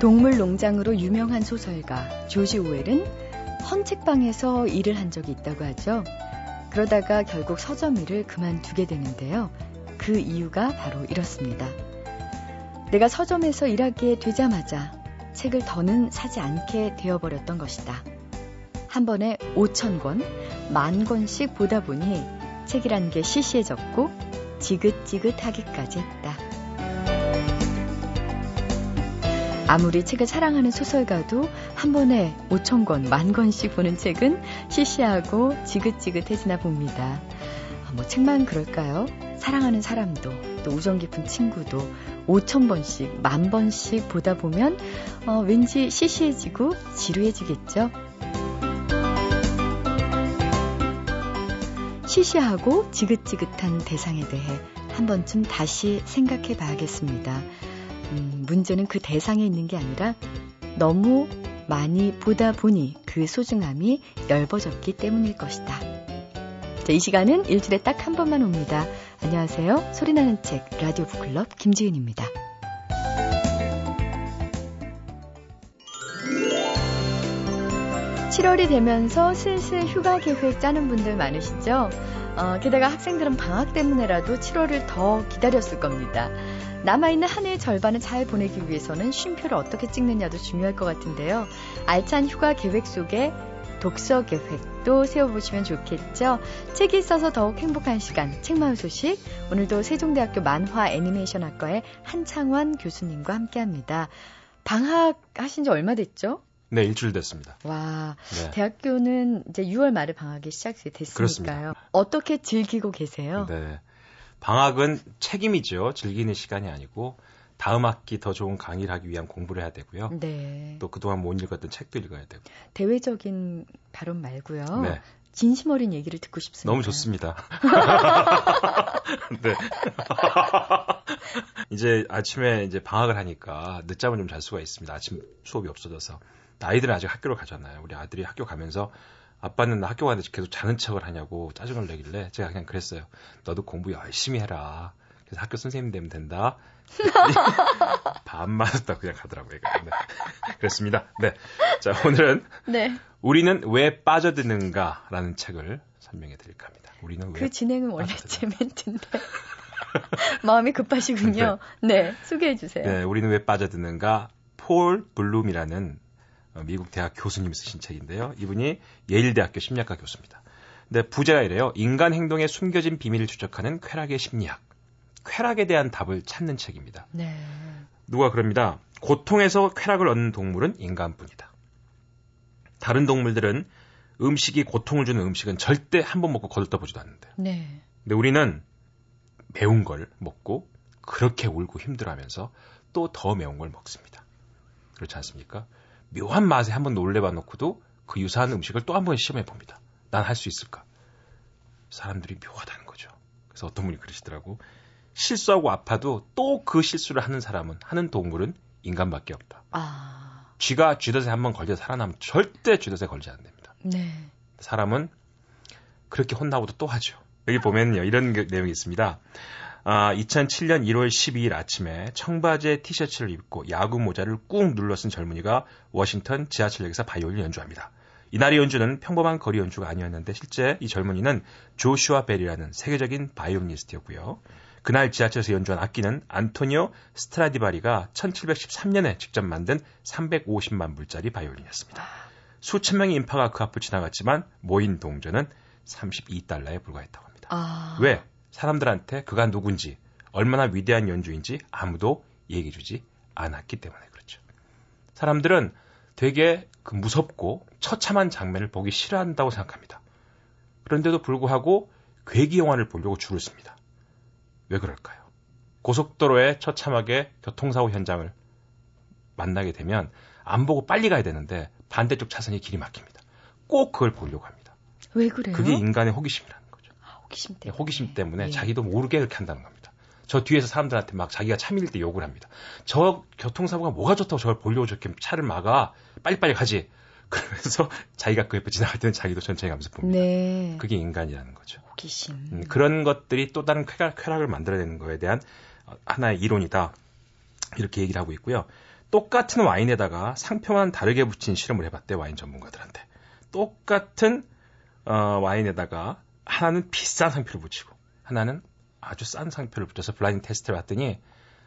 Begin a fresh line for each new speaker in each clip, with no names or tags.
동물 농장으로 유명한 소설가 조지 오웰은 헌책방에서 일을 한 적이 있다고 하죠. 그러다가 결국 서점 일을 그만두게 되는데요. 그 이유가 바로 이렇습니다. 내가 서점에서 일하게 되자마자 책을 더는 사지 않게 되어버렸던 것이다. 한 번에 5천 권, 만 권씩 보다 보니 책이란 게 시시해졌고 지긋지긋하기까지 했다. 아무리 책을 사랑하는 소설가도 한 번에 5천 권, 만 권씩 보는 책은 시시하고 지긋지긋해지나 봅니다. 아, 뭐 책만 그럴까요? 사랑하는 사람도 또 우정 깊은 친구도 5천 번씩, 만 번씩 보다 보면 어, 왠지 시시해지고 지루해지겠죠. 시시하고 지긋지긋한 대상에 대해 한 번쯤 다시 생각해 봐야겠습니다. 음, 문제는 그 대상에 있는 게 아니라 너무 많이 보다 보니 그 소중함이 엷어졌기 때문일 것이다. 자, 이 시간은 일주일에 딱 한 번만 옵니다. 안녕하세요. 소리나는 책 라디오 북클럽 김지은입니다. 7월이 되면서 슬슬 휴가 계획 짜는 분들 많으시죠? 어, 게다가 학생들은 방학 때문에라도 7월을 더 기다렸을 겁니다. 남아있는 한 해의 절반을 잘 보내기 위해서는 쉼표를 어떻게 찍느냐도 중요할 것 같은데요. 알찬 휴가 계획 속에 독서 계획도 세워보시면 좋겠죠. 책이 있어서 더욱 행복한 시간, 책마을 소식. 오늘도 세종대학교 만화 애니메이션학과의 한창원 교수님과 함께합니다. 방학 하신 지 얼마 됐죠?
네, 일주일 됐습니다.
와, 네. 대학교는 이제 6월 말에 방학이 시작이 됐으니까요.
그렇습니다.
어떻게 즐기고 계세요?
네. 방학은 책임이죠. 즐기는 시간이 아니고 다음 학기 더 좋은 강의를 하기 위한 공부를 해야 되고요. 네. 또 그동안 못 읽었던 책도 읽어야 되고.
대외적인 발언 말고요. 네. 진심 어린 얘기를 듣고 싶습니다.
너무 좋습니다. 네. 이제 아침에 이제 방학을 하니까 늦잠을 좀 잘 수가 있습니다. 아침 수업이 없어져서. 아이들은 아직 학교를 가잖아요. 우리 아들이 학교 가면서 아빠는 학교 가는데 계속 자는 척을 하냐고 짜증을 내길래 제가 그냥 그랬어요. 너도 공부 열심히 해라. 그래서 학교 선생님 되면 된다. 반 맞았다 그냥 가더라고요. 네. 그렇습니다. 네. 자, 오늘은 네. 우리는 왜 빠져드는가라는 책을 설명해 드릴까 합니다. 우리는
왜그 진행은 원래 제 멘트인데. 마음이 급하시군요. 네. 네 소개해 주세요.
네, 우리는 왜 빠져드는가? 폴 블룸이라는 어, 미국 대학 교수님이 쓰신 책인데요. 이분이 예일대학교 심리학과 교수입니다. 근데 부제가 이래요. 인간 행동의 숨겨진 비밀을 추적하는 쾌락의 심리학. 쾌락에 대한 답을 찾는 책입니다. 네. 누가 그럽니다. 고통에서 쾌락을 얻는 동물은 인간뿐이다. 다른 동물들은 음식이 고통을 주는 음식은 절대 한 번 먹고 거들떠보지도 않는데. 네. 근데 우리는 매운 걸 먹고 그렇게 울고 힘들어하면서 또 더 매운 걸 먹습니다. 그렇지 않습니까? 묘한 맛에 한번 놀래봐 놓고도 그 유사한 음식을 또 한 번 시험해 봅니다. 난 할 수 있을까? 사람들이 묘하다는 거죠. 그래서 어떤 분이 그러시더라고. 실수하고 아파도 또 그 실수를 하는 사람은, 하는 동물은 인간밖에 없다. 아. 쥐가 쥐덫에 한번 걸려 살아남으면 절대 쥐덫에 걸지 않습니다. 네. 사람은 그렇게 혼나고도 또 하죠. 여기 보면요. 이런 내용이 있습니다. 아, 2007년 1월 12일 아침에 청바지에 티셔츠를 입고 야구 모자를 꾹 눌러 쓴 젊은이가 워싱턴 지하철역에서 바이올린 연주합니다. 이날의 연주는 평범한 거리 연주가 아니었는데 실제 이 젊은이는 조슈아 벨이라는 세계적인 바이올리니스트였고요. 그날 지하철에서 연주한 악기는 안토니오 스트라디바리가 1713년에 직접 만든 350만 불짜리 바이올린이었습니다. 수천 명의 인파가 그 앞을 지나갔지만 모인 동전은 32달러에 불과했다고 합니다. 아... 왜? 사람들한테 그가 누군지 얼마나 위대한 연주인지 아무도 얘기해 주지 않았기 때문에 그렇죠. 사람들은 되게 그 무섭고 처참한 장면을 보기 싫어한다고 생각합니다. 그런데도 불구하고 괴기 영화를 보려고 줄을 씁니다. 왜 그럴까요? 고속도로에 처참하게 교통사고 현장을 만나게 되면 안 보고 빨리 가야 되는데 반대쪽 차선이 길이 막힙니다. 꼭 그걸 보려고 합니다.
왜 그래요?
그게 인간의 호기심이라.
호기심 때문에.
호기심 때문에 예. 자기도 모르게 그렇게 한다는 겁니다. 저 뒤에서 사람들한테 막 자기가 차 밀릴 때 욕을 합니다. 저 교통사고가 뭐가 좋다고 저걸 보려고 저렇게 차를 막아. 빨리빨리 가지. 그러면서 자기가 그 옆에 지나갈 때는 자기도 천천히 가면서 봅니다. 네. 그게 인간이라는 거죠.
호기심.
음, 그런 것들이 또 다른 쾌락, 쾌락을 만들어내는 거에 대한 어, 하나의 이론이다. 이렇게 얘기를 하고 있고요. 똑같은 와인에다가 상표만 다르게 붙인 실험을 해봤대 와인 전문가들한테. 똑같은 어, 와인에다가 하나는 비싼 상표를 붙이고 하나는 아주 싼 상표를 붙여서 블라인드 테스트를 봤더니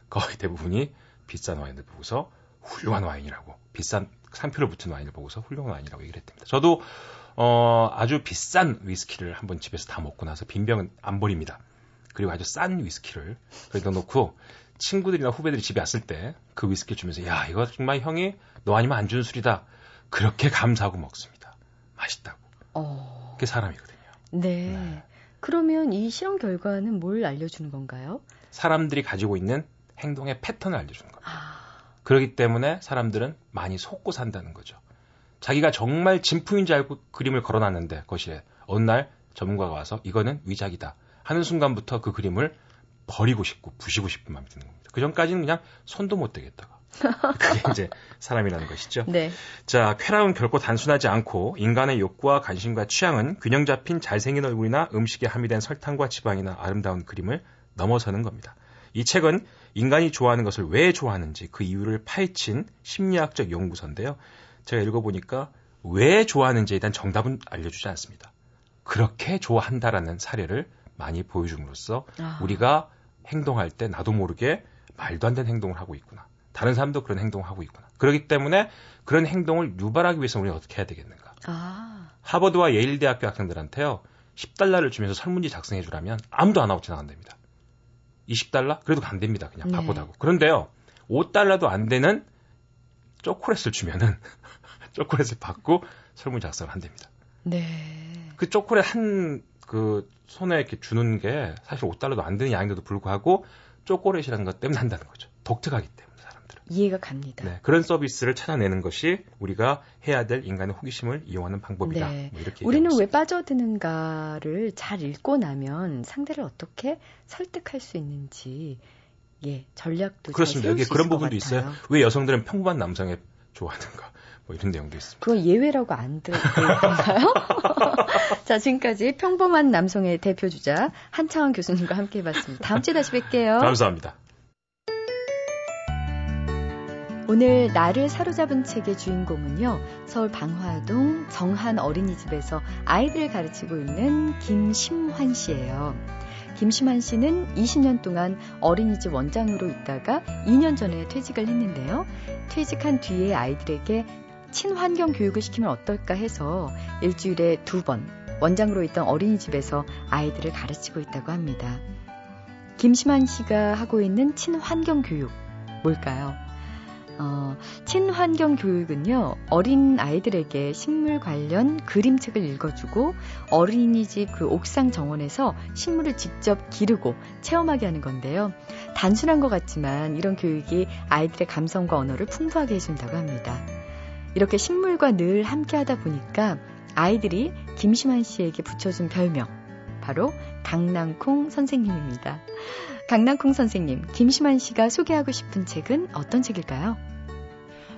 거의 대부분이 비싼 와인을 보고서 훌륭한 와인이라고 비싼 상표를 붙은 와인을 보고서 훌륭한 와인이라고 얘기를 했답니다. 저도 어, 아주 비싼 위스키를 한번 집에서 다 먹고 나서 빈병은 안 버립니다. 그리고 아주 싼 위스키를 그래다 놓고 친구들이나 후배들이 집에 왔을 때 그 위스키 주면서 야 이거 정말 형이 너 아니면 안 주는 술이다 그렇게 감사하고 먹습니다. 맛있다고. 어... 그게 사람이거든요.
네. 네. 그러면 이 실험 결과는 뭘 알려주는 건가요?
사람들이 가지고 있는 행동의 패턴을 알려주는 겁니다. 아... 그렇기 때문에 사람들은 많이 속고 산다는 거죠. 자기가 정말 진품인 줄 알고 그림을 걸어놨는데 거실에 어느 날 전문가가 와서 이거는 위작이다 하는 순간부터 그 그림을 버리고 싶고 부시고 싶은 마음이 드는 겁니다. 그 전까지는 그냥 손도 못 대겠다가. 그게 이제 사람이라는 것이죠. 네. 자, 쾌락은 결코 단순하지 않고 인간의 욕구와 관심과 취향은 균형 잡힌 잘생긴 얼굴이나 음식에 함유된 설탕과 지방이나 아름다운 그림을 넘어서는 겁니다. 이 책은 인간이 좋아하는 것을 왜 좋아하는지 그 이유를 파헤친 심리학적 연구서인데요. 제가 읽어보니까 왜 좋아하는지에 대한 정답은 알려주지 않습니다. 그렇게 좋아한다라는 사례를 많이 보여줌으로써 아. 우리가 행동할 때 나도 모르게 말도 안 되는 행동을 하고 있구나. 다른 사람도 그런 행동을 하고 있구나. 그렇기 때문에 그런 행동을 유발하기 위해서 우리가 어떻게 해야 되겠는가. 아. 하버드와 예일 대학교 학생들한테요. 10달러를 주면서 설문지 작성해 주라면 아무도 안 하고 지나간답니다. 20달러? 그래도 안 됩니다. 그냥 네. 바쁘다고. 그런데요. 5달러도 안 되는 초콜릿을 주면은 초콜릿을 받고 설문 작성을 한답니다. 네. 그 초콜릿 한 그 손에 이렇게 주는 게 사실 5달러도 안 되는 양인데도 불구하고 초콜릿이라는 것 때문에 한다는 거죠. 독특하기 때문에.
이해가 갑니다.
네, 그런 서비스를 찾아내는 것이 우리가 해야 될 인간의 호기심을 이용하는 방법이다. 네. 뭐 이렇게
우리는 왜 빠져드는가를 잘 읽고 나면 상대를 어떻게 설득할 수 있는지 예 전략도
그렇습니다. 여기 그런 부분도 있어요. 왜 여성들은 평범한 남성에 좋아하는가? 뭐 이런 내용도 있습니다.
그거 예외라고 안 들어있나요? 자, 지금까지 평범한 남성의 대표 주자 한창원 교수님과 함께 해봤습니다. 다음 주에 다시 뵐게요.
감사합니다.
오늘 나를 사로잡은 책의 주인공은요, 서울 방화동 정한 어린이집에서 아이들을 가르치고 있는 김심환 씨예요. 김심환 씨는 20년 동안 어린이집 원장으로 있다가 2년 전에 퇴직을 했는데요. 퇴직한 뒤에 아이들에게 친환경 교육을 시키면 어떨까 해서 일주일에 두 번 원장으로 있던 어린이집에서 아이들을 가르치고 있다고 합니다. 김심환 씨가 하고 있는 친환경 교육 뭘까요? 어, 친환경 교육은요, 어린 아이들에게 식물 관련 그림책을 읽어주고 어린이집 그 옥상 정원에서 식물을 직접 기르고 체험하게 하는 건데요. 단순한 것 같지만 이런 교육이 아이들의 감성과 언어를 풍부하게 해준다고 합니다. 이렇게 식물과 늘 함께 하다 보니까 아이들이 김심환 씨에게 붙여준 별명, 바로 강낭콩 선생님입니다. 강낭콩 선생님, 김심환 씨가 소개하고 싶은 책은 어떤 책일까요?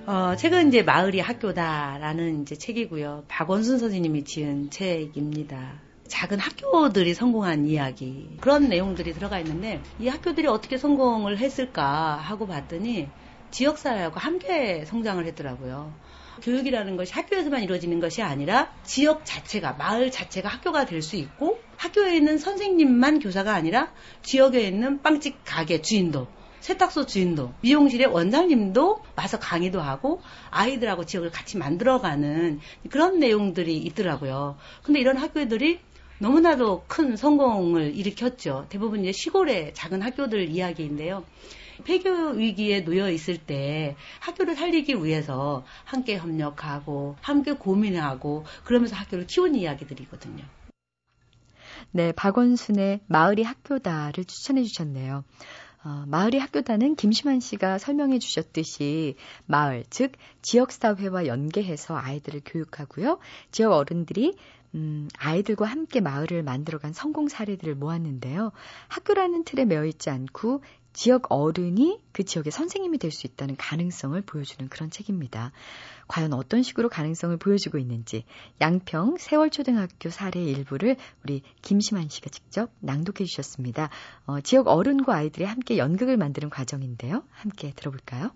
어, 책은 이제 마을이 학교다라는 이제 책이고요. 박원순 선생님이 지은 책입니다. 작은 학교들이 성공한 이야기 그런 내용들이 들어가 있는데 이 학교들이 어떻게 성공을 했을까 하고 봤더니 지역사회하고 함께 성장을 했더라고요. 교육이라는 것이 학교에서만 이루어지는 것이 아니라 지역 자체가 마을 자체가 학교가 될 수 있고 학교에 있는 선생님만 교사가 아니라 지역에 있는 빵집 가게 주인도 세탁소 주인도, 미용실의 원장님도 와서 강의도 하고 아이들하고 지역을 같이 만들어가는 그런 내용들이 있더라고요. 근데 이런 학교들이 너무나도 큰 성공을 일으켰죠. 대부분 이제 시골의 작은 학교들 이야기인데요. 폐교 위기에 놓여 있을 때 학교를 살리기 위해서 함께 협력하고 함께 고민하고 그러면서 학교를 키운 이야기들이거든요.
네, 박원순의 마을이 학교다를 추천해 주셨네요. 어, 마을이 학교다는 김시만 씨가 설명해 주셨듯이 마을, 즉 지역사회와 연계해서 아이들을 교육하고요. 지역 어른들이 음, 아이들과 함께 마을을 만들어간 성공 사례들을 모았는데요. 학교라는 틀에 매여 있지 않고 지역 어른이 그 지역의 선생님이 될 수 있다는 가능성을 보여주는 그런 책입니다. 과연 어떤 식으로 가능성을 보여주고 있는지 양평 세월초등학교 사례 일부를 우리 김심한 씨가 직접 낭독해 주셨습니다. 어, 지역 어른과 아이들이 함께 연극을 만드는 과정인데요. 함께 들어볼까요?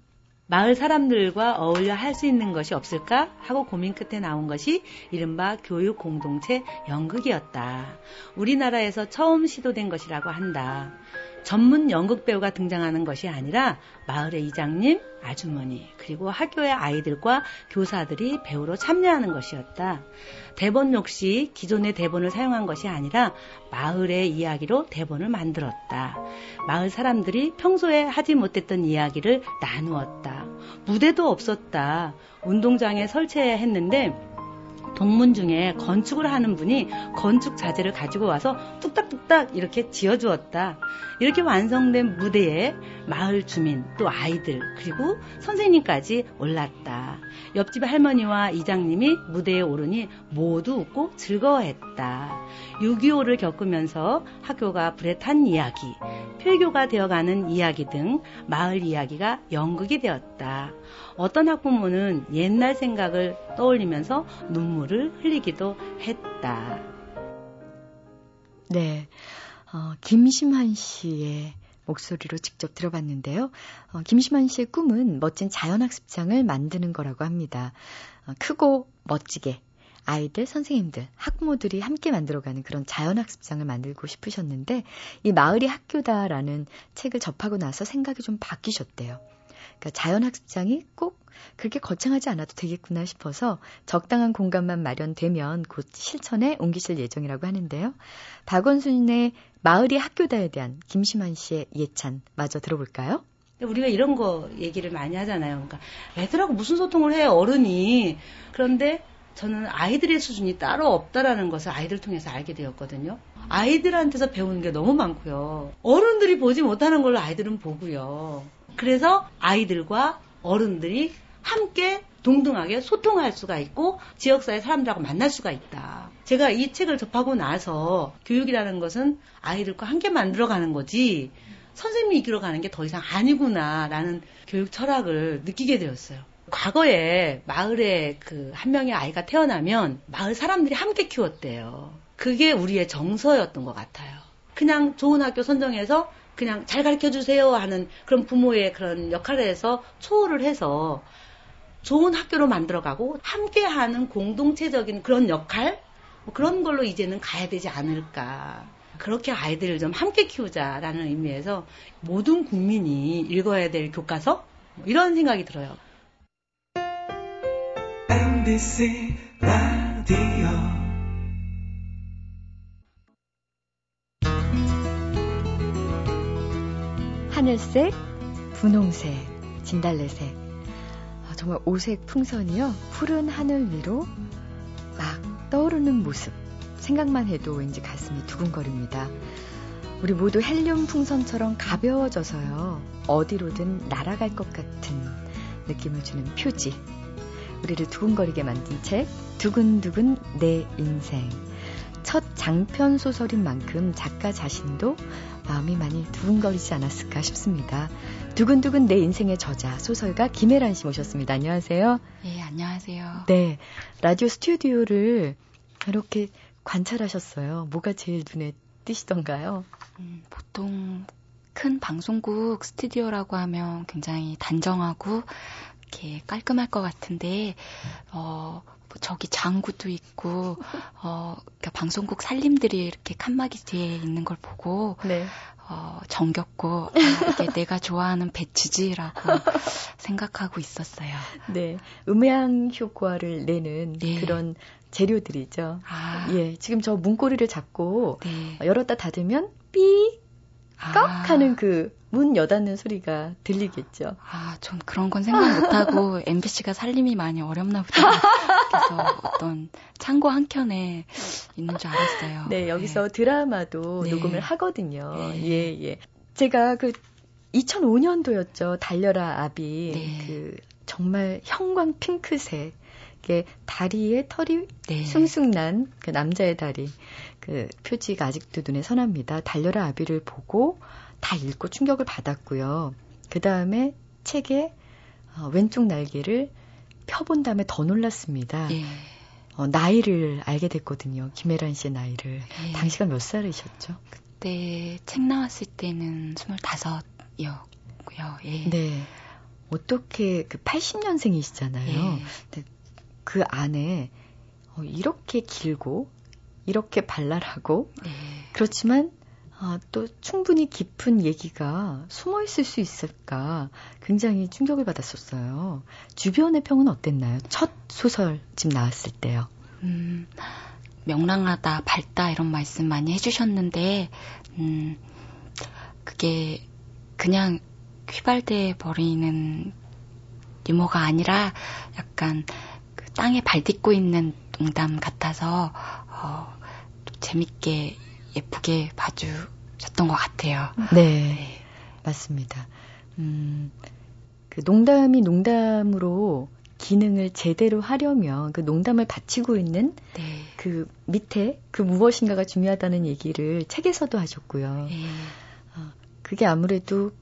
마을 사람들과 어울려 할 수 있는 것이 없을까 하고 고민 끝에 나온 것이 이른바 교육 공동체 연극이었다. 우리나라에서 처음 시도된 것이라고 한다. 전문 연극 배우가 등장하는 것이 아니라 마을의 이장님, 아주머니, 그리고 학교의 아이들과 교사들이 배우로 참여하는 것이었다. 대본 역시 기존의 대본을 사용한 것이 아니라 마을의 이야기로 대본을 만들었다. 마을 사람들이 평소에 하지 못했던 이야기를 나누었다. 무대도 없었다. 운동장에 설치해야 했는데 동문 중에 건축을 하는 분이 건축 자재를 가지고 와서 뚝딱뚝딱 이렇게 지어주었다. 이렇게 완성된 무대에 마을 주민, 또 아이들, 그리고 선생님까지 올랐다. 옆집 할머니와 이장님이 무대에 오르니 모두 웃고 즐거워했다. 6.25를 겪으면서 학교가 불에 탄 이야기, 폐교가 되어가는 이야기 등 마을 이야기가 연극이 되었다. 어떤 학부모는 옛날 생각을 떠올리면서 눈물 을 흘리기도 했다.
네. 어, 김심한 씨의 목소리로 직접 들어봤는데요. 어, 김심한 씨의 꿈은 멋진 자연학습장을 만드는 거라고 합니다. 어, 크고 멋지게 아이들, 선생님들, 학부모들이 함께 만들어가는 그런 자연학습장을 만들고 싶으셨는데 이 마을이 학교다라는 책을 접하고 나서 생각이 좀 바뀌셨대요. 그러니까 자연학습장이 꼭 그렇게 거창하지 않아도 되겠구나 싶어서 적당한 공간만 마련되면 곧 실천에 옮기실 예정이라고 하는데요. 박원순의 마을이 학교다에 대한 김심환 씨의 예찬 마저 들어볼까요?
우리가 이런 거 얘기를 많이 하잖아요. 그러니까 애들하고 무슨 소통을 해 어른이 그런데 저는 아이들의 수준이 따로 없다라는 것을 아이들 통해서 알게 되었거든요. 아이들한테서 배우는 게 너무 많고요. 어른들이 보지 못하는 걸로 아이들은 보고요. 그래서 아이들과 어른들이 함께 동등하게 소통할 수가 있고 지역사회 사람들하고 만날 수가 있다. 제가 이 책을 접하고 나서 교육이라는 것은 아이들과 함께 만들어가는 거지 선생님이 이끌어 가는 게 더 이상 아니구나라는 교육 철학을 느끼게 되었어요. 과거에 마을에 그 한 명의 아이가 태어나면 마을 사람들이 함께 키웠대요. 그게 우리의 정서였던 것 같아요. 그냥 좋은 학교 선정해서 그냥 잘 가르쳐 주세요 하는 그런 부모의 그런 역할에서 초월을 해서 좋은 학교로 만들어가고 함께하는 공동체적인 그런 역할 뭐 그런 걸로 이제는 가야 되지 않을까. 그렇게 아이들을 좀 함께 키우자라는 의미에서 모든 국민이 읽어야 될 교과서 뭐 이런 생각이 들어요. MBC 라디오
하늘색, 분홍색, 진달래색. 아, 정말 오색 풍선이요. 푸른 하늘 위로 막 떠오르는 모습. 생각만 해도 왠지 가슴이 두근거립니다. 우리 모두 헬륨 풍선처럼 가벼워져서요. 어디로든 날아갈 것 같은 느낌을 주는 표지. 우리를 두근거리게 만든 책, 두근두근 내 인생. 첫 장편 소설인 만큼 작가 자신도 마음이 많이 두근거리지 않았을까 싶습니다. 두근두근 내 인생의 저자 소설가 김혜란 씨 모셨습니다. 안녕하세요.
네, 안녕하세요.
네, 라디오 스튜디오를 이렇게 관찰하셨어요. 뭐가 제일 눈에 띄시던가요?
음, 보통 큰 방송국 스튜디오라고 하면 굉장히 단정하고 이렇게 깔끔할 것 같은데 어 저기 장구도 있고 어 그러니까 방송국 살림들이 이렇게 칸막이 뒤에 있는 걸 보고 네. 어 정겹고 어, 이게 내가 좋아하는 배치지라고 생각하고 있었어요.
네, 음향 효과를 내는 네. 그런 재료들이죠. 아. 예, 지금 저 문고리를 잡고 네. 열었다 닫으면 삐 꺽! 아. 하는 그 문 여닫는 소리가 들리겠죠.
아, 전 그런 건 생각 못하고 MBC가 살림이 많이 어렵나 보다. 그래서 어떤 창고 한 켠에 있는 줄 알았어요.
네, 여기서 네. 드라마도 네. 녹음을 하거든요. 네. 예, 예. 제가 그 2005년도였죠. 달려라 아비. 네. 그 정말 형광 핑크색. 이게 다리에 털이 네. 숭숭 난 그 남자의 다리. 그 표지가 아직도 눈에 선합니다. 달려라 아비를 보고 다 읽고 충격을 받았고요. 그 다음에 책에 어, 왼쪽 날개를 펴본 다음에 더 놀랐습니다. 예. 어, 나이를 알게 됐거든요. 김혜란 씨의 나이를. 예. 당시가 몇 살이셨죠?
그때 책 나왔을 때는 25이었고요. 예. 네.
어떻게 그 80년생이시잖아요.
예.
그 안에 어, 이렇게 길고 이렇게 발랄하고
네.
그렇지만 아, 또 충분히 깊은 얘기가 숨어 있을 수 있을까 굉장히 충격을 받았었어요. 주변의 평은 어땠나요? 첫 소설집 나왔을 때요.
음, 명랑하다, 밝다 이런 말씀 많이 해주셨는데, 음, 그게 그냥 휘발돼 버리는 유머가 아니라 약간 그 땅에 발 딛고 있는 농담 같아서 어, 또 재밌게 예쁘게 봐주셨던 것 같아요.
네, 맞습니다. 음, 그 농담이 농담으로 기능을 제대로 하려면 그 농담을 바치고 있는
네.
그 밑에 그 무엇인가가 중요하다는 얘기를 책에서도 하셨고요.
예.
어, 그게 아무래도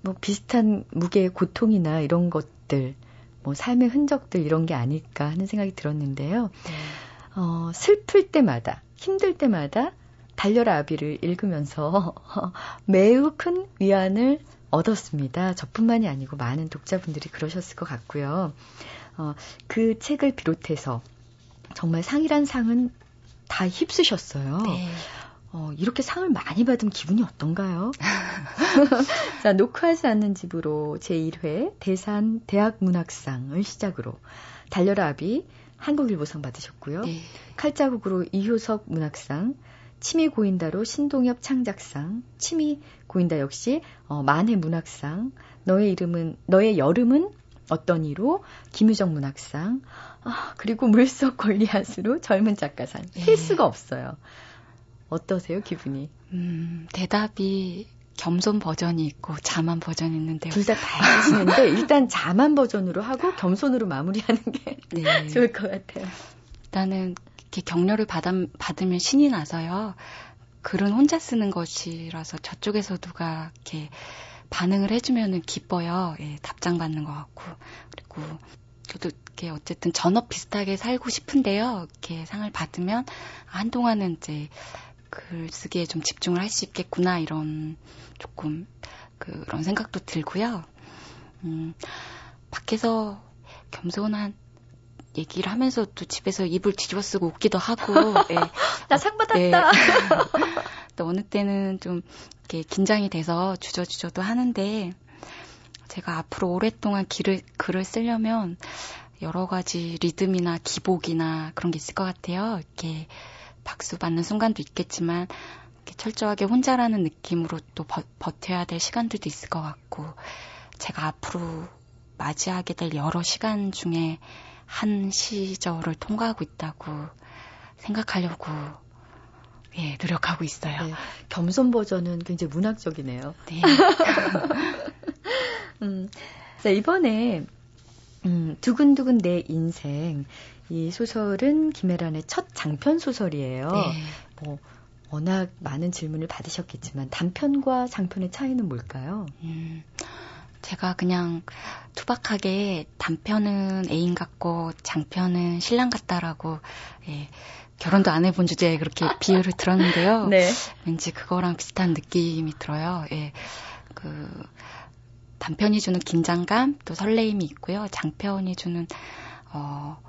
뭐 비슷한 무게의 고통이나 이런 것들, 뭐 삶의 흔적들 이런 게 아닐까 하는 생각이 들었는데요.
네.
어, 슬플 때마다, 힘들 때마다 달려라 아비를 읽으면서 매우 큰 위안을 얻었습니다. 저뿐만이 아니고 많은 독자분들이 그러셨을 것 같고요. 어, 그 책을 비롯해서 정말 상이란 상은 다 휩쓰셨어요.
네.
어, 이렇게 상을 많이 받으면 기분이 어떤가요? 자, 녹화하지 않는 집으로 제1회 대산 대학문학상을 시작으로 달려라 아비 한국일보상 받으셨고요.
네.
칼자국으로 이효석 문학상, 치미 고인다로 신동엽 창작상, 치미 고인다 역시 어, 만해 문학상, 너의 이름은 너의 여름은 어떤 이로 김유정 문학상, 아, 그리고 물속 권리하수로 젊은 작가상
네.
셀 수가 없어요. 어떠세요 기분이?
음, 대답이 겸손 버전이 있고 자만 버전이 있는데요.
둘 다다 하시는데 일단 자만 버전으로 하고 겸손으로 마무리하는 게
네.
좋을 것 같아요.
일단은 이렇게 격려를 받아, 받으면 신이 나서요. 글은 혼자 쓰는 것이라서 저쪽에서 누가 이렇게 반응을 해주면은 기뻐요. 예, 답장 받는 것 같고. 그리고 저도 이렇게 어쨌든 전업 비슷하게 살고 싶은데요. 이렇게 상을 받으면 아, 한동안은 이제 글 쓰기에 좀 집중을 할 수 있겠구나 이런 조금 그런 생각도 들고요. 음, 밖에서 겸손한 얘기를 하면서 또 집에서 입을 뒤집어 쓰고 웃기도 하고, 예.
나상 받았다.
예. 또 어느 때는 좀 이렇게 긴장이 돼서 주저주저도 하는데, 제가 앞으로 오랫동안 길을, 글을 쓰려면 여러 가지 리듬이나 기복이나 그런 게 있을 것 같아요. 이렇게 박수 받는 순간도 있겠지만, 이렇게 철저하게 혼자라는 느낌으로 또 버, 버텨야 될 시간들도 있을 것 같고, 제가 앞으로 맞이하게 될 여러 시간 중에 한 시절을 통과하고 있다고 생각하려고 예, 노력하고 있어요.
네, 겸손 버전은 굉장히 문학적이네요.
네.
음, 자, 이번에 음, 두근두근 내 인생 이 소설은 김혜란의 첫 장편 소설이에요.
네.
뭐 워낙 많은 질문을 받으셨겠지만 단편과 장편의 차이는 뭘까요?
음, 제가 그냥 투박하게 단편은 애인 같고 장편은 신랑 같다라고 예, 결혼도 안 해본 주제에 그렇게 비유를 들었는데요.
네.
왠지 그거랑 비슷한 느낌이 들어요. 예, 그 단편이 주는 긴장감 또 설레임이 있고요. 장편이 주는 어,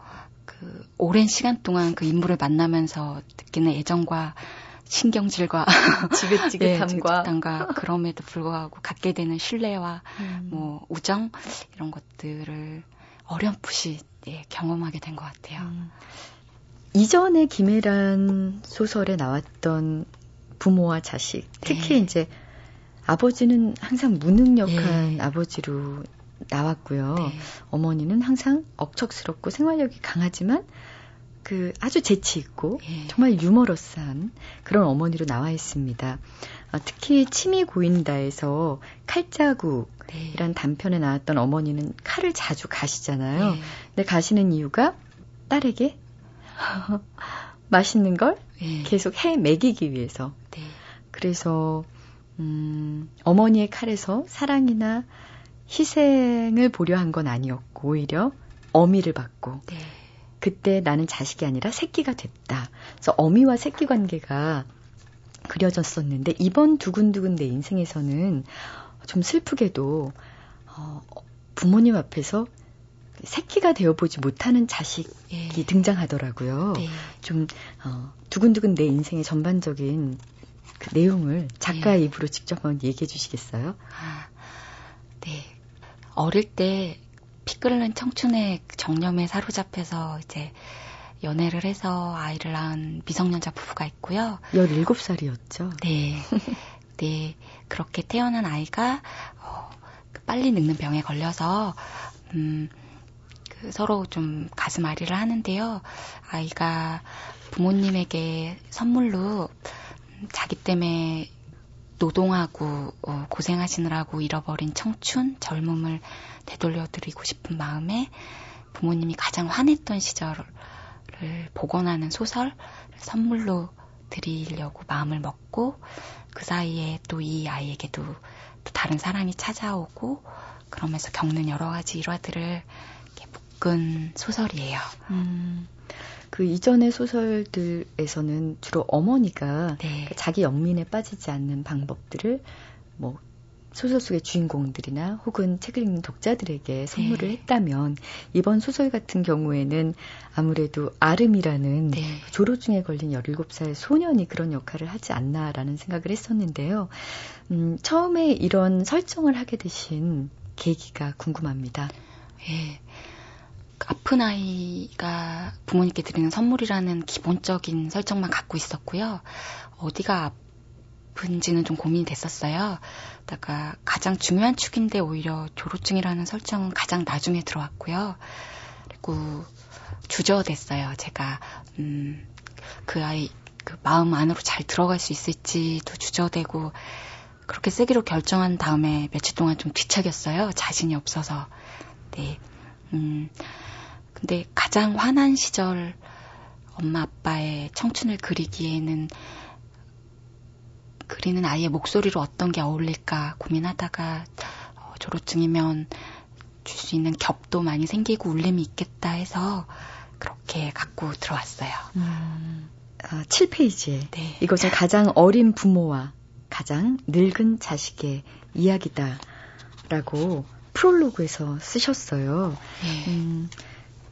그 오랜 시간 동안 그 인물을 만나면서 느끼는 애정과 신경질과
지긋지긋함과
예, 그럼에도 불구하고 갖게 되는 신뢰와
음,
뭐 우정 이런 것들을 어렴풋이 예, 경험하게 된 것 같아요.
음. 이전에 김혜란 소설에 나왔던 부모와 자식, 특히
네.
이제 아버지는 항상 무능력한
네.
아버지로 나왔고요.
네.
어머니는 항상 억척스럽고 생활력이 강하지만 그 아주 재치 있고
예.
정말 유머러스한 그런 어머니로 나와 있습니다. 아, 특히 치미 고인다에서 칼자국이란
네.
단편에 나왔던 어머니는 칼을 자주 가시잖아요.
예.
근데 가시는 이유가 딸에게 맛있는 걸
예.
계속 해 먹이기 위해서.
네.
그래서 음, 어머니의 칼에서 사랑이나 희생을 보려 한 건 아니었고 오히려 어미를 받고
네.
그때 나는 자식이 아니라 새끼가 됐다. 그래서 어미와 새끼 관계가 그려졌었는데 이번 두근두근 내 인생에서는 좀 슬프게도 어, 부모님 앞에서 새끼가 되어보지 못하는 자식이
예.
등장하더라고요.
네.
좀 어, 두근두근 내 인생의 전반적인 그 내용을 작가의
예.
입으로 직접 한번 얘기해 주시겠어요?
아, 네. 어릴 때 피 끓는 청춘의 정념에 사로잡혀서 이제 연애를 해서 아이를 낳은 미성년자 부부가 있고요.
17살이었죠.
네. 네. 그렇게 태어난 아이가, 어, 그 빨리 늙는 병에 걸려서, 음, 그 서로 좀 가슴 앓이를 하는데요. 아이가 부모님에게 선물로 음, 자기 때문에 노동하고 어, 고생하시느라고 잃어버린 청춘, 젊음을 되돌려드리고 싶은 마음에 부모님이 가장 화냈던 시절을 복원하는 소설 선물로 드리려고 마음을 먹고 그 사이에 또 이 아이에게도 또 다른 사랑이 찾아오고 그러면서 겪는 여러 가지 일화들을 묶은 소설이에요.
음, 그 이전의 소설들에서는 주로 어머니가
네.
자기 영민에 빠지지 않는 방법들을 뭐 소설 속의 주인공들이나 혹은 책을 읽는 독자들에게 선물을
네.
했다면 이번 소설 같은 경우에는 아무래도 아름이라는
네.
조로증에 걸린 17살 소년이 그런 역할을 하지 않나라는 생각을 했었는데요. 음, 처음에 이런 설정을 하게 되신 계기가 궁금합니다.
예. 그 아픈 아이가 부모님께 드리는 선물이라는 기본적인 설정만 갖고 있었고요. 어디가 아픈지는 좀 고민이 됐었어요. 다가 가장 중요한 축인데 오히려 조로증이라는 설정은 가장 나중에 들어왔고요. 그리고 주저됐어요. 제가 음, 그 아이 그 마음 안으로 잘 들어갈 수 있을지도 주저되고 그렇게 쓰기로 결정한 다음에 며칠 동안 좀 뒤척였어요. 자신이 없어서. 네. 음, 근데 가장 화난 시절 엄마 아빠의 청춘을 그리기에는 그리는 아이의 목소리로 어떤 게 어울릴까 고민하다가 어, 조로증이면 줄 수 있는 겹도 많이 생기고 울림이 있겠다 해서 그렇게 갖고 들어왔어요.
음, 아, 7페이지에
네.
이것은 가장 어린 부모와 가장 늙은 자식의 이야기다라고 프롤로그에서 쓰셨어요.
예.
음,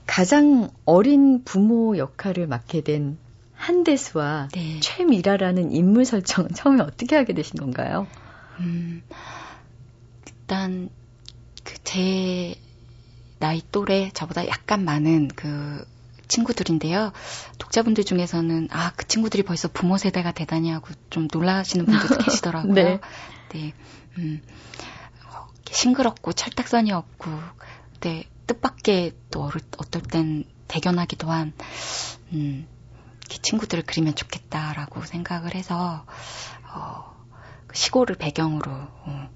가장 어린 부모 역할을 맡게 된 한대수와
네.
최미라라는 인물 설정은 처음에 어떻게 하게 되신 건가요?
음, 일단 그제 나이 또래 저보다 약간 많은 그 친구들인데요. 독자분들 중에서는 아 그 친구들이 벌써 부모 세대가 되다니 하고 좀 놀라시는 분들도 계시더라고요.
네.
네, 음, 어, 싱그럽고 철딱선이 없고, 근데 뜻밖의 또 어떨 땐 대견하기도 한 음, 이렇게 친구들을 그리면 좋겠다라고 생각을 해서 어, 그 시골을 배경으로 어,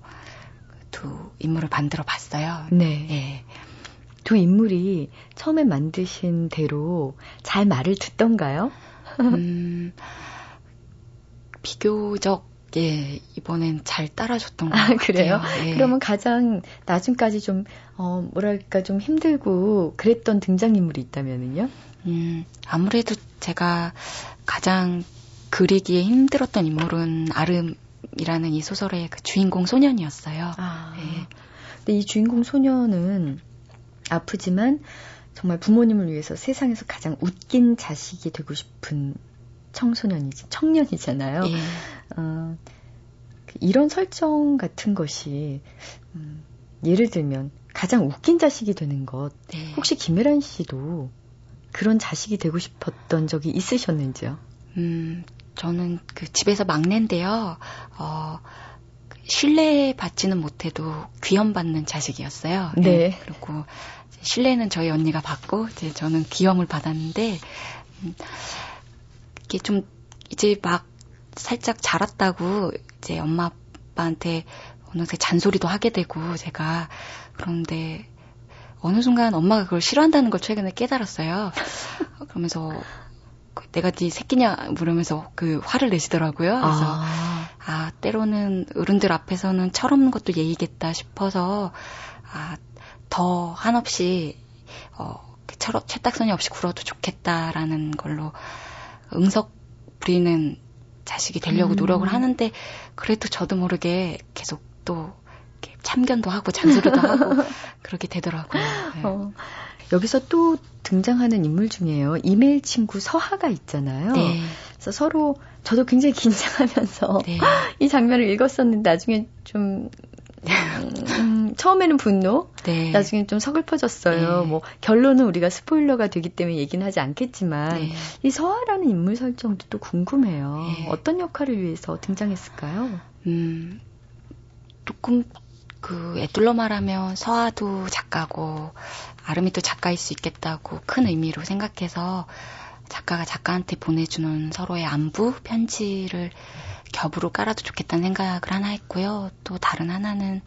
두 인물을 만들어 봤어요.
네.
예.
두 인물이 처음에 만드신 대로 잘 말을 듣던가요?
음, 비교적 예 이번엔 잘 따라줬던 것
아,
같아요.
그래요?
예.
그러면 가장 나중까지 좀, 어, 뭐랄까, 좀 힘들고 그랬던 등장인물이 있다면은요?
음, 아무래도 제가 가장 그리기에 힘들었던 인물은 아름이라는 이 소설의 그 주인공 소년이었어요.
아.
예.
근데 이 주인공 소녀는 아프지만 정말 부모님을 위해서 세상에서 가장 웃긴 자식이 되고 싶은 청소년이지, 청년이잖아요.
예.
어, 그 이런 설정 같은 것이, 음, 예를 들면 가장 웃긴 자식이 되는 것,
네.
혹시 김혜란 씨도 그런 자식이 되고 싶었던 적이 있으셨는지요?
음, 저는 그 집에서 막내인데요. 어, 그 신뢰받지는 못해도 귀염받는 자식이었어요.
네.
예, 그리고 신뢰는 저희 언니가 받고 이제 저는 귀염을 받았는데 음, 이게 좀 이제 막 살짝 자랐다고 이제 엄마 아빠한테 어느새 잔소리도 하게 되고 제가 그런데 어느 순간 엄마가 그걸 싫어한다는 걸 최근에 깨달았어요. 그러면서 그 내가 네 새끼냐 물으면서 그 화를 내시더라고요. 그래서
아,
아, 때로는 어른들 앞에서는 철없는 것도 예의겠다 싶어서, 아, 더 한없이, 어, 그 철, 철딱선이 없이 굴어도 좋겠다라는 걸로 응석 부리는 자식이 되려고
음.
노력을 하는데, 그래도 저도 모르게 계속 또 참견도 하고 잔소리도 하고 그렇게 되더라고요. 네. 어,
여기서 또 등장하는 인물 중에요. 이메일 친구 서하가 있잖아요. 네. 그래서 서로 저도 굉장히 긴장하면서 네. 이 장면을 읽었었는데 나중에 좀 음, 처음에는 분노, 네. 나중에 좀 서글퍼졌어요. 네. 뭐 결론은 우리가 스포일러가 되기 때문에 얘기는 하지 않겠지만 네. 이 서하라는 인물 설정도 또 궁금해요. 네. 어떤 역할을 위해서 등장했을까요? 음,
조금 그 애둘러 말하면 서하도 작가고 아름이도 작가일 수 있겠다고 큰 의미로 생각해서 작가가 작가한테 보내주는 서로의 안부 편지를 겹으로 깔아도 좋겠다는 생각을 하나 했고요. 또 다른 하나는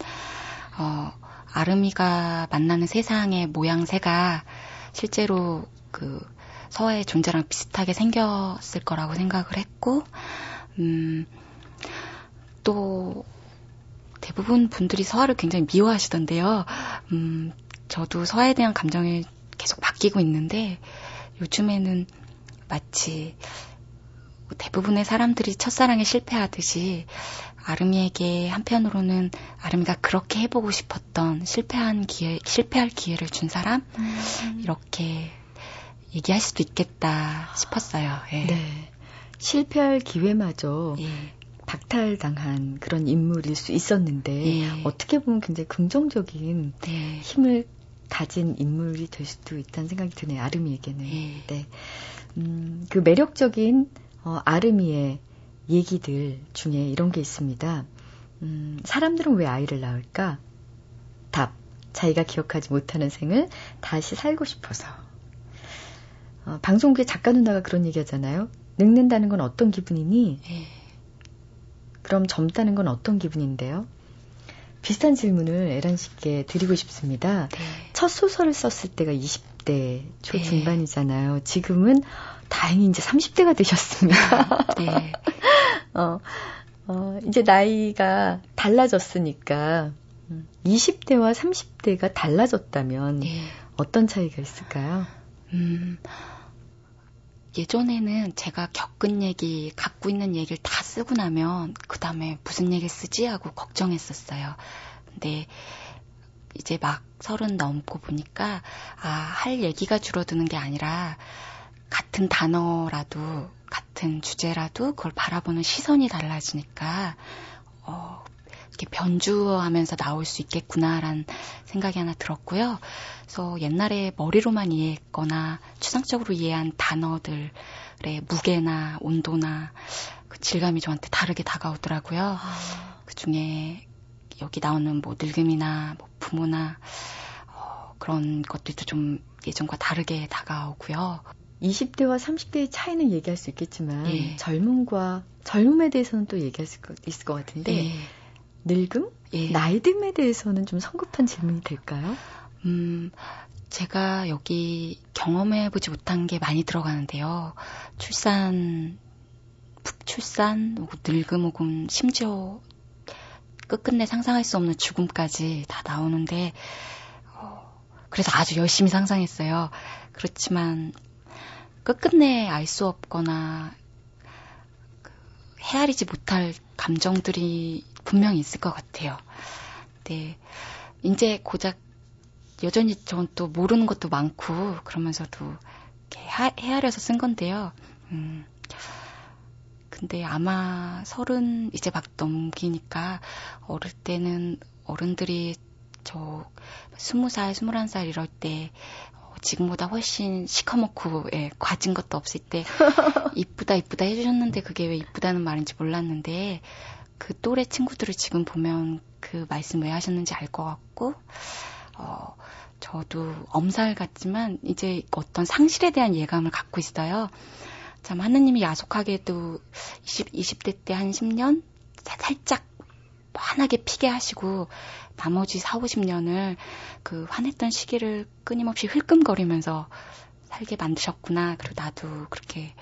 어 아름이가 만나는 세상의 모양새가 실제로 그 서의 존재랑 비슷하게 생겼을 거라고 생각을 했고 음, 또 대부분 분들이 서화를 굉장히 미워하시던데요. 음, 저도 서화에 대한 감정이 계속 바뀌고 있는데 요즘에는 마치 대부분의 사람들이 첫사랑에 실패하듯이 아름이에게 한편으로는 아름이가 그렇게 해보고 싶었던 실패한 기회, 실패할 기회를 준 사람 음. 이렇게 얘기할 수도 있겠다 싶었어요. 예. 네.
실패할 기회마저 예. 박탈당한 그런 인물일 수 있었는데 예. 어떻게 보면 굉장히 긍정적인 네. 힘을 가진 인물이 될 수도 있다는 생각이 드네요. 아름이에게는. 예. 네. 음, 그 매력적인 어, 아름이의 얘기들 중에 이런 게 있습니다. 음, 사람들은 왜 아이를 낳을까? 답. 자기가 기억하지 못하는 생을 다시 살고 싶어서. 어, 방송국에 작가 누나가 그런 얘기 하잖아요. 늙는다는 건 어떤 기분이니? 예. 그럼 젊다는 건 어떤 기분인데요? 비슷한 질문을 에란 씨께 드리고 싶습니다. 네. 첫 소설을 썼을 때가 20대 초중반이잖아요. 네. 지금은 다행히 이제 30대가 되셨습니다. 네. 어, 어, 이제 나이가 달라졌으니까 20대와 음, 30대가 달라졌다면 네. 어떤 차이가 있을까요? 음,
예전에는 제가 겪은 얘기, 갖고 있는 얘기를 다 쓰고 나면 그 다음에 무슨 얘기를 쓰지 하고 걱정했었어요. 근데 이제 막 서른 넘고 보니까 아, 할 얘기가 줄어드는 게 아니라 같은 단어라도 같은 주제라도 그걸 바라보는 시선이 달라지니까 어, 이렇게 변주하면서 나올 수 있겠구나라는 생각이 하나 들었고요. 그래서 옛날에 머리로만 이해했거나 추상적으로 이해한 단어들의 무게나 온도나 그 질감이 저한테 다르게 다가오더라고요. 아. 그 중에 여기 나오는 뭐 늙음이나 뭐 부모나 어, 그런 것들도 좀 예전과 다르게 다가오고요.
20대와 30대의 차이는 얘기할 수 있겠지만 예. 젊음과 젊음에 대해서는 또 얘기할 수 있을 것 같은데 예. 늙음, 예. 나이듦에 대해서는 좀 성급한 질문이 될까요? 음,
제가 여기 경험해 보지 못한 게 많이 들어가는데요. 출산, 북출산, 늙음 혹은 심지어 끝끝내 상상할 수 없는 죽음까지 다 나오는데, 어, 그래서 아주 열심히 상상했어요. 그렇지만 끝끝내 알 수 없거나 그 헤아리지 못할 감정들이 분명히 있을 것 같아요. 네. 이제 고작 여전히 전 또 모르는 것도 많고 그러면서도 이렇게 헤아려서 쓴 건데요. 음. 근데 아마 서른 이제 막 넘기니까 어릴 때는 어른들이 저 스무 살, 스물한 살 이럴 때 지금보다 훨씬 시커멓고 예, 과진 것도 없을 때 이쁘다 이쁘다 해주셨는데 그게 왜 이쁘다는 말인지 몰랐는데 그 또래 친구들을 지금 보면 그 말씀 왜 하셨는지 알 것 같고 어 저도 엄살 같지만 이제 어떤 상실에 대한 예감을 갖고 있어요. 참 하느님이 야속하게도 20, 20대 때 한 10년 살짝 환하게 피게 하시고 나머지 4, 50년을 그 화냈던 시기를 끊임없이 흘끔거리면서 살게 만드셨구나. 그리고 나도 그렇게,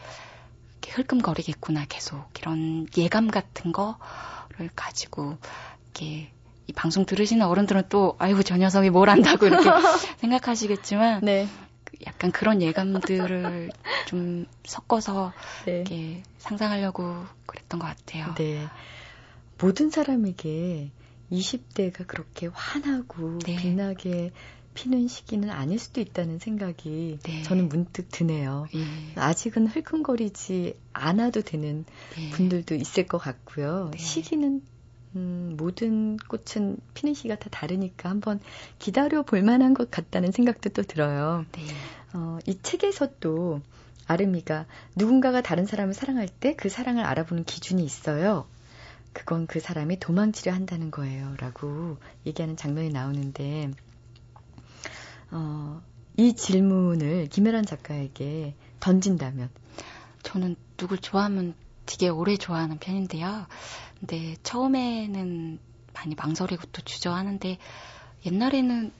이렇게 흘끔거리겠구나. 계속 이런 예감 같은 거를 가지고 이렇게 이 방송 들으시는 어른들은 또 아이고 저 녀석이 뭘 안다고 이렇게 생각하시겠지만 네. 약간 그런 예감들을 좀 섞어서 네. 이렇게 상상하려고 그랬던 것 같아요. 네.
모든 사람에게 20대가 그렇게 환하고
네.
빛나게 피는 시기는 아닐 수도 있다는 생각이
네.
저는 문득 드네요.
예.
아직은 흘끔거리지 않아도 되는
네.
분들도 있을 것 같고요.
네.
시기는 음, 모든 꽃은 피는 시기가 다 다르니까 한번 기다려 볼 만한 것 같다는 생각도 또 들어요.
네.
어, 이 책에서 또 아름이가 누군가가 다른 사람을 사랑할 때 그 사랑을 알아보는 기준이 있어요. 그건 그 사람이 도망치려 한다는 거예요. 라고 얘기하는 장면이 나오는데, 어, 이 질문을 김혜란 작가에게 던진다면,
저는 누굴 좋아하면 되게 오래 좋아하는 편인데요. 근데 처음에는 많이 망설이고 또 주저하는데 옛날에는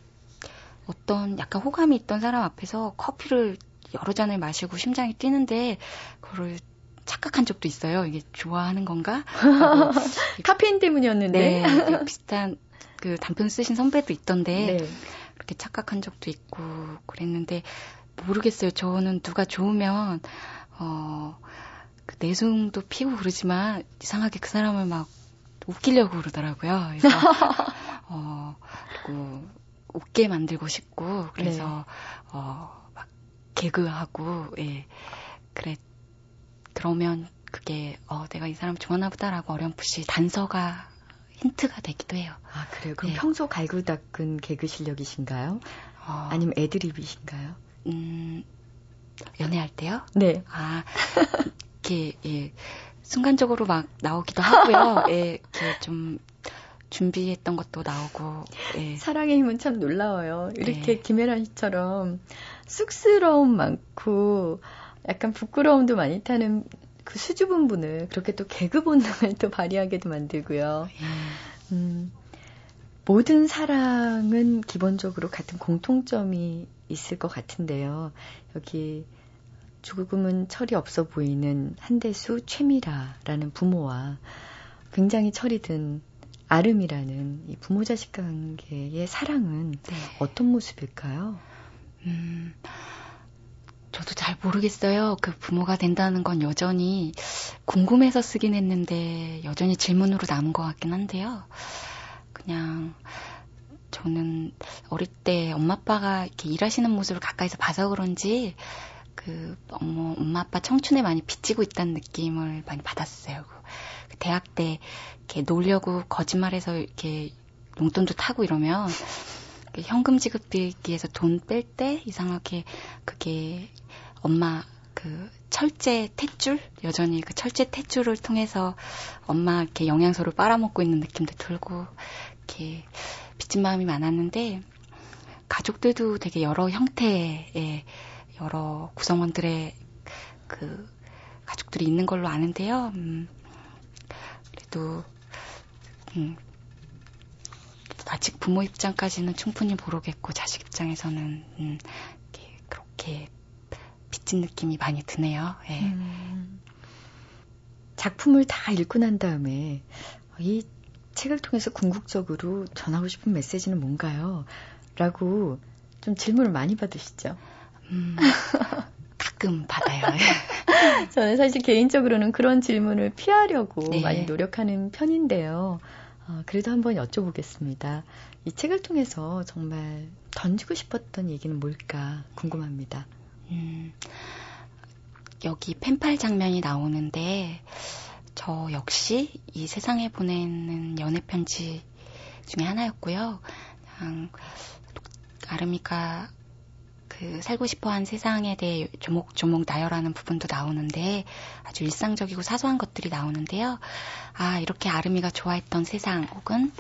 어떤 약간 호감이 있던 사람 앞에서 커피를 여러 잔을 마시고 심장이 뛰는데 그거를 착각한 적도 있어요. 이게 좋아하는 건가?
카페인 때문이었는데.
네, 비슷한 그 단편 쓰신 선배도 있던데
네.
그렇게 착각한 적도 있고 그랬는데 모르겠어요. 저는 누가 좋으면 어, 그 내숭도 피고 그러지만 이상하게 그 사람을 막 웃기려고 그러더라고요. 그래서 어, 그리고 웃게 만들고 싶고 그래서 어, 막 개그하고 예. 그래 그러면 그게 어, 내가 이 사람 좋아하나 보다라고 어렴풋이 단서가 힌트가 되기도 해요.
아, 그래요? 그럼
네.
평소 갈고 닦은 개그 실력이신가요?
어,
아니면 애드립이신가요?
음, 연애할 때요?
네.
아, 이렇게, 예, 순간적으로 막 나오기도 하고요. 예, 이렇게 좀 준비했던 것도 나오고, 예.
사랑의 힘은 참 놀라워요. 이렇게
네.
김혜란 씨처럼 쑥스러움 많고 약간 부끄러움도 많이 타는 그 수줍은 분을 그렇게 또 개그 본능을 또 발휘하게도 만들고요.
예.
음, 모든 사랑은 기본적으로 같은 공통점이 있을 것 같은데요. 여기 조금은 철이 없어 보이는 한대수 최미라라는 부모와 굉장히 철이 든 아름이라는 이 부모 자식 관계의 사랑은
네.
어떤 모습일까요?
음, 저도 잘 모르겠어요. 그 부모가 된다는 건 여전히 궁금해서 쓰긴 했는데 여전히 질문으로 남은 것 같긴 한데요. 그냥 저는 어릴 때 엄마 아빠가 이렇게 일하시는 모습을 가까이서 봐서 그런지 그 어머 엄마 아빠 청춘에 많이 비치고 있다는 느낌을 많이 받았어요. 그 대학 때 이렇게 놀려고 거짓말해서 이렇게 용돈도 타고 이러면 그 현금 지급되기 위해서 돈 뺄 때 이상하게 그게 엄마 그 철제 탯줄 여전히 그 철제 탯줄을 통해서 엄마 이렇게 영양소를 빨아먹고 있는 느낌도 들고 이렇게 빚진 마음이 많았는데 가족들도 되게 여러 형태의 여러 구성원들의 그 가족들이 있는 걸로 아는데요. 음, 그래도 음, 아직 부모 입장까지는 충분히 모르겠고 자식 입장에서는 음, 그렇게 빚진 느낌이 많이 드네요. 예.
음, 작품을 다 읽고 난 다음에 이 책을 통해서 궁극적으로 전하고 싶은 메시지는 뭔가요? 라고 좀 질문을 많이 받으시죠?
음, 가끔 받아요.
저는 사실 개인적으로는 그런 질문을 피하려고
네.
많이 노력하는 편인데요. 어, 그래도 한번 여쭤보겠습니다. 이 책을 통해서 정말 던지고 싶었던 얘기는 뭘까 궁금합니다.
음, 여기 펜팔 장면이 나오는데 저 역시 이 세상에 보내는 연애 편지 중에 하나였고요. 그냥 아름이가 그 살고 싶어 한 세상에 대해 조목조목 나열하는 부분도 나오는데 아주 일상적이고 사소한 것들이 나오는데요. 아 이렇게 아름이가 좋아했던 세상 혹은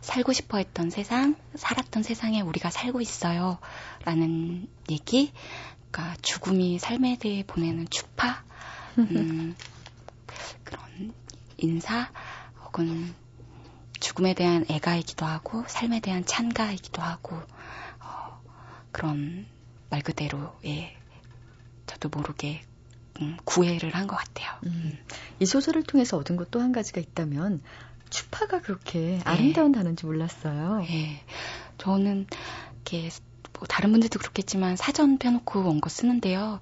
살고 싶어 했던 세상, 살았던 세상에 우리가 살고 있어요 라는 얘기. 그러니까 죽음이 삶에 대해 보내는 추파, 음, 그런 인사 혹은 죽음에 대한 애가이기도 하고 삶에 대한 찬가이기도 하고 어, 그런 말 그대로 예 저도 모르게 음, 구애를 한 것 같아요.
음, 이 소설을 통해서 얻은 것 또 한 가지가 있다면 추파가 그렇게 아름다운 단어인지 몰랐어요.
예, 저는 이렇게 뭐 다른 분들도 그렇겠지만 사전 펴놓고 온거 쓰는데요.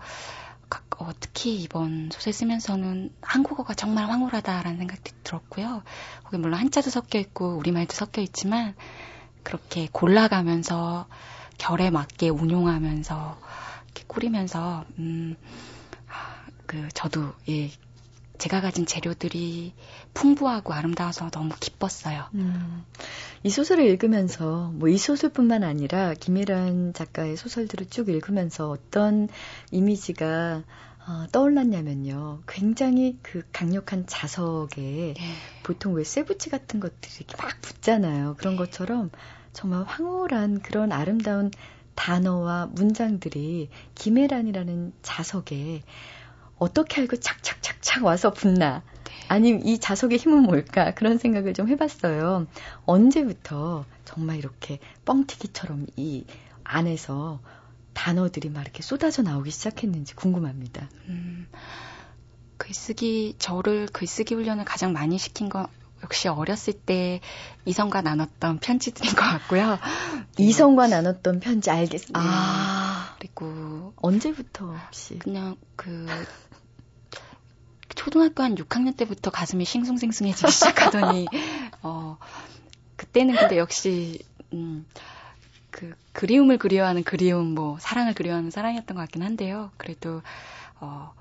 어, 특히 이번 소설 쓰면서는 한국어가 정말 황홀하다라는 생각이 들었고요. 거기 물론 한자도 섞여 있고 우리말도 섞여 있지만 그렇게 골라가면서 결에 맞게 운용하면서 이렇게 꾸리면서 음, 그 저도 예 제가 가진 재료들이 풍부하고 아름다워서 너무 기뻤어요. 음,
이 소설을 읽으면서 뭐 이 소설뿐만 아니라 김혜란 작가의 소설들을 쭉 읽으면서 어떤 이미지가 어, 떠올랐냐면요. 굉장히 그 강력한 자석에 네. 보통 왜 쇠붙이 같은 것들이 이렇게 막 붙잖아요. 그런 네. 것처럼 정말 황홀한 그런 아름다운 단어와 문장들이 김혜란이라는 자석에 어떻게 알고 착착착착 와서 붙나? 네. 아니면 이 자석의 힘은 뭘까? 그런 생각을 좀 해봤어요. 언제부터 정말 이렇게 뻥튀기처럼 이 안에서 단어들이 막 이렇게 쏟아져 나오기 시작했는지 궁금합니다. 음,
글쓰기, 저를 글쓰기 훈련을 가장 많이 시킨 건 역시 어렸을 때 이성과 나눴던 편지들인 것 같고요.
이성과 나눴던 편지 알겠습니다.
아, 그리고
언제부터 혹시?
그냥 그 초등학교 한 6학년 때부터 가슴이 싱숭생숭해지기 시작하더니 어 그때는 근데 역시 음. 그 그리움을 그리워하는 그리움, 뭐 사랑을 그리워하는 사랑이었던 것 같긴 한데요. 그래도 어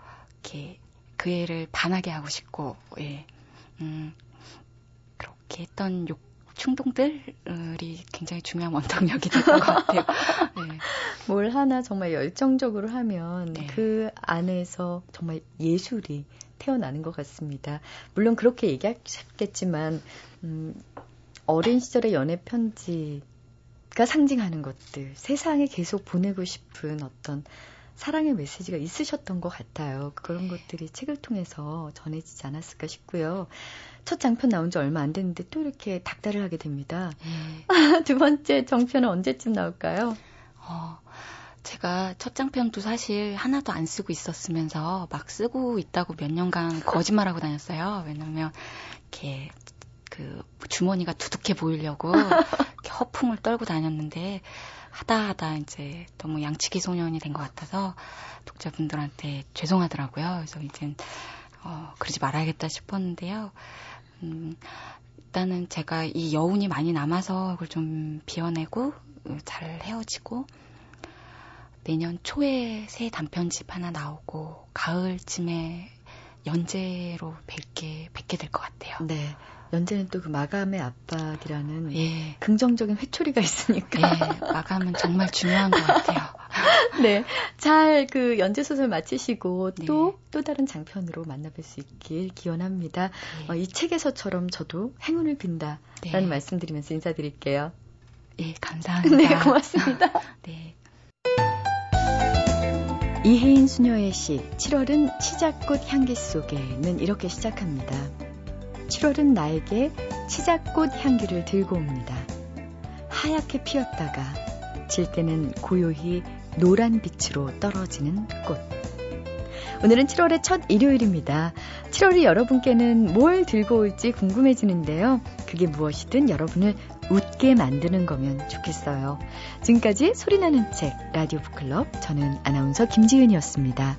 이렇게 그 애를 반하게 하고 싶고, 예, 음 그렇게 했던 욕 충동들이 굉장히 중요한 원동력이 됐던 것 같아요. 네.
뭘 하나 정말 열정적으로 하면 네. 그 안에서 정말 예술이 태어나는 것 같습니다. 물론 그렇게 얘기하셨겠지만, 음, 어린 시절의 연애 편지가 상징하는 것들, 세상에 계속 보내고 싶은 어떤 사랑의 메시지가 있으셨던 것 같아요. 그런 네. 것들이 책을 통해서 전해지지 않았을까 싶고요. 첫 장편 나온 지 얼마 안 됐는데 또 이렇게 닥달을 하게 됩니다. 네. 두 번째 정편은 언제쯤 나올까요? 어,
제가 첫 장편도 사실 하나도 안 쓰고 있었으면서 막 쓰고 있다고 몇 년간 거짓말하고 다녔어요. 왜냐면 이렇게 그 주머니가 두둑해 보이려고 허풍을 떨고 다녔는데 하다 하다 이제 너무 양치기 소년이 된 것 같아서 독자분들한테 죄송하더라고요. 그래서 이제 어, 그러지 말아야겠다 싶었는데요. 음, 일단은 제가 이 여운이 많이 남아서 그걸 좀 비워내고 잘 헤어지고 내년 초에 새 단편집 하나 나오고 가을쯤에 연재로 뵐게 뵙게 될 것 같아요.
네. 연재는 또 그 마감의 압박이라는 예. 긍정적인 회초리가 있으니까.
예, 마감은 정말 중요한 것 같아요.
네. 잘 그 연재 소설 마치시고 또또 네. 또 다른 장편으로 만나뵐 수 있길 기원합니다. 네. 어, 이 책에서처럼 저도 행운을 빈다라는 네. 말씀드리면서 인사드릴게요.
예, 감사합니다.
네, 고맙습니다. 네. 이혜인 수녀의 시 7월은 치자꽃 향기 속에는 이렇게 시작합니다. 7월은 나에게 치자꽃 향기를 들고 옵니다. 하얗게 피었다가 질 때는 고요히 노란 빛으로 떨어지는 꽃. 오늘은 7월의 첫 일요일입니다. 7월이 여러분께는 뭘 들고 올지 궁금해지는데요. 그게 무엇이든 여러분을 웃게 만드는 거면 좋겠어요. 지금까지 소리나는 책 라디오 북클럽 저는 아나운서 김지은이었습니다.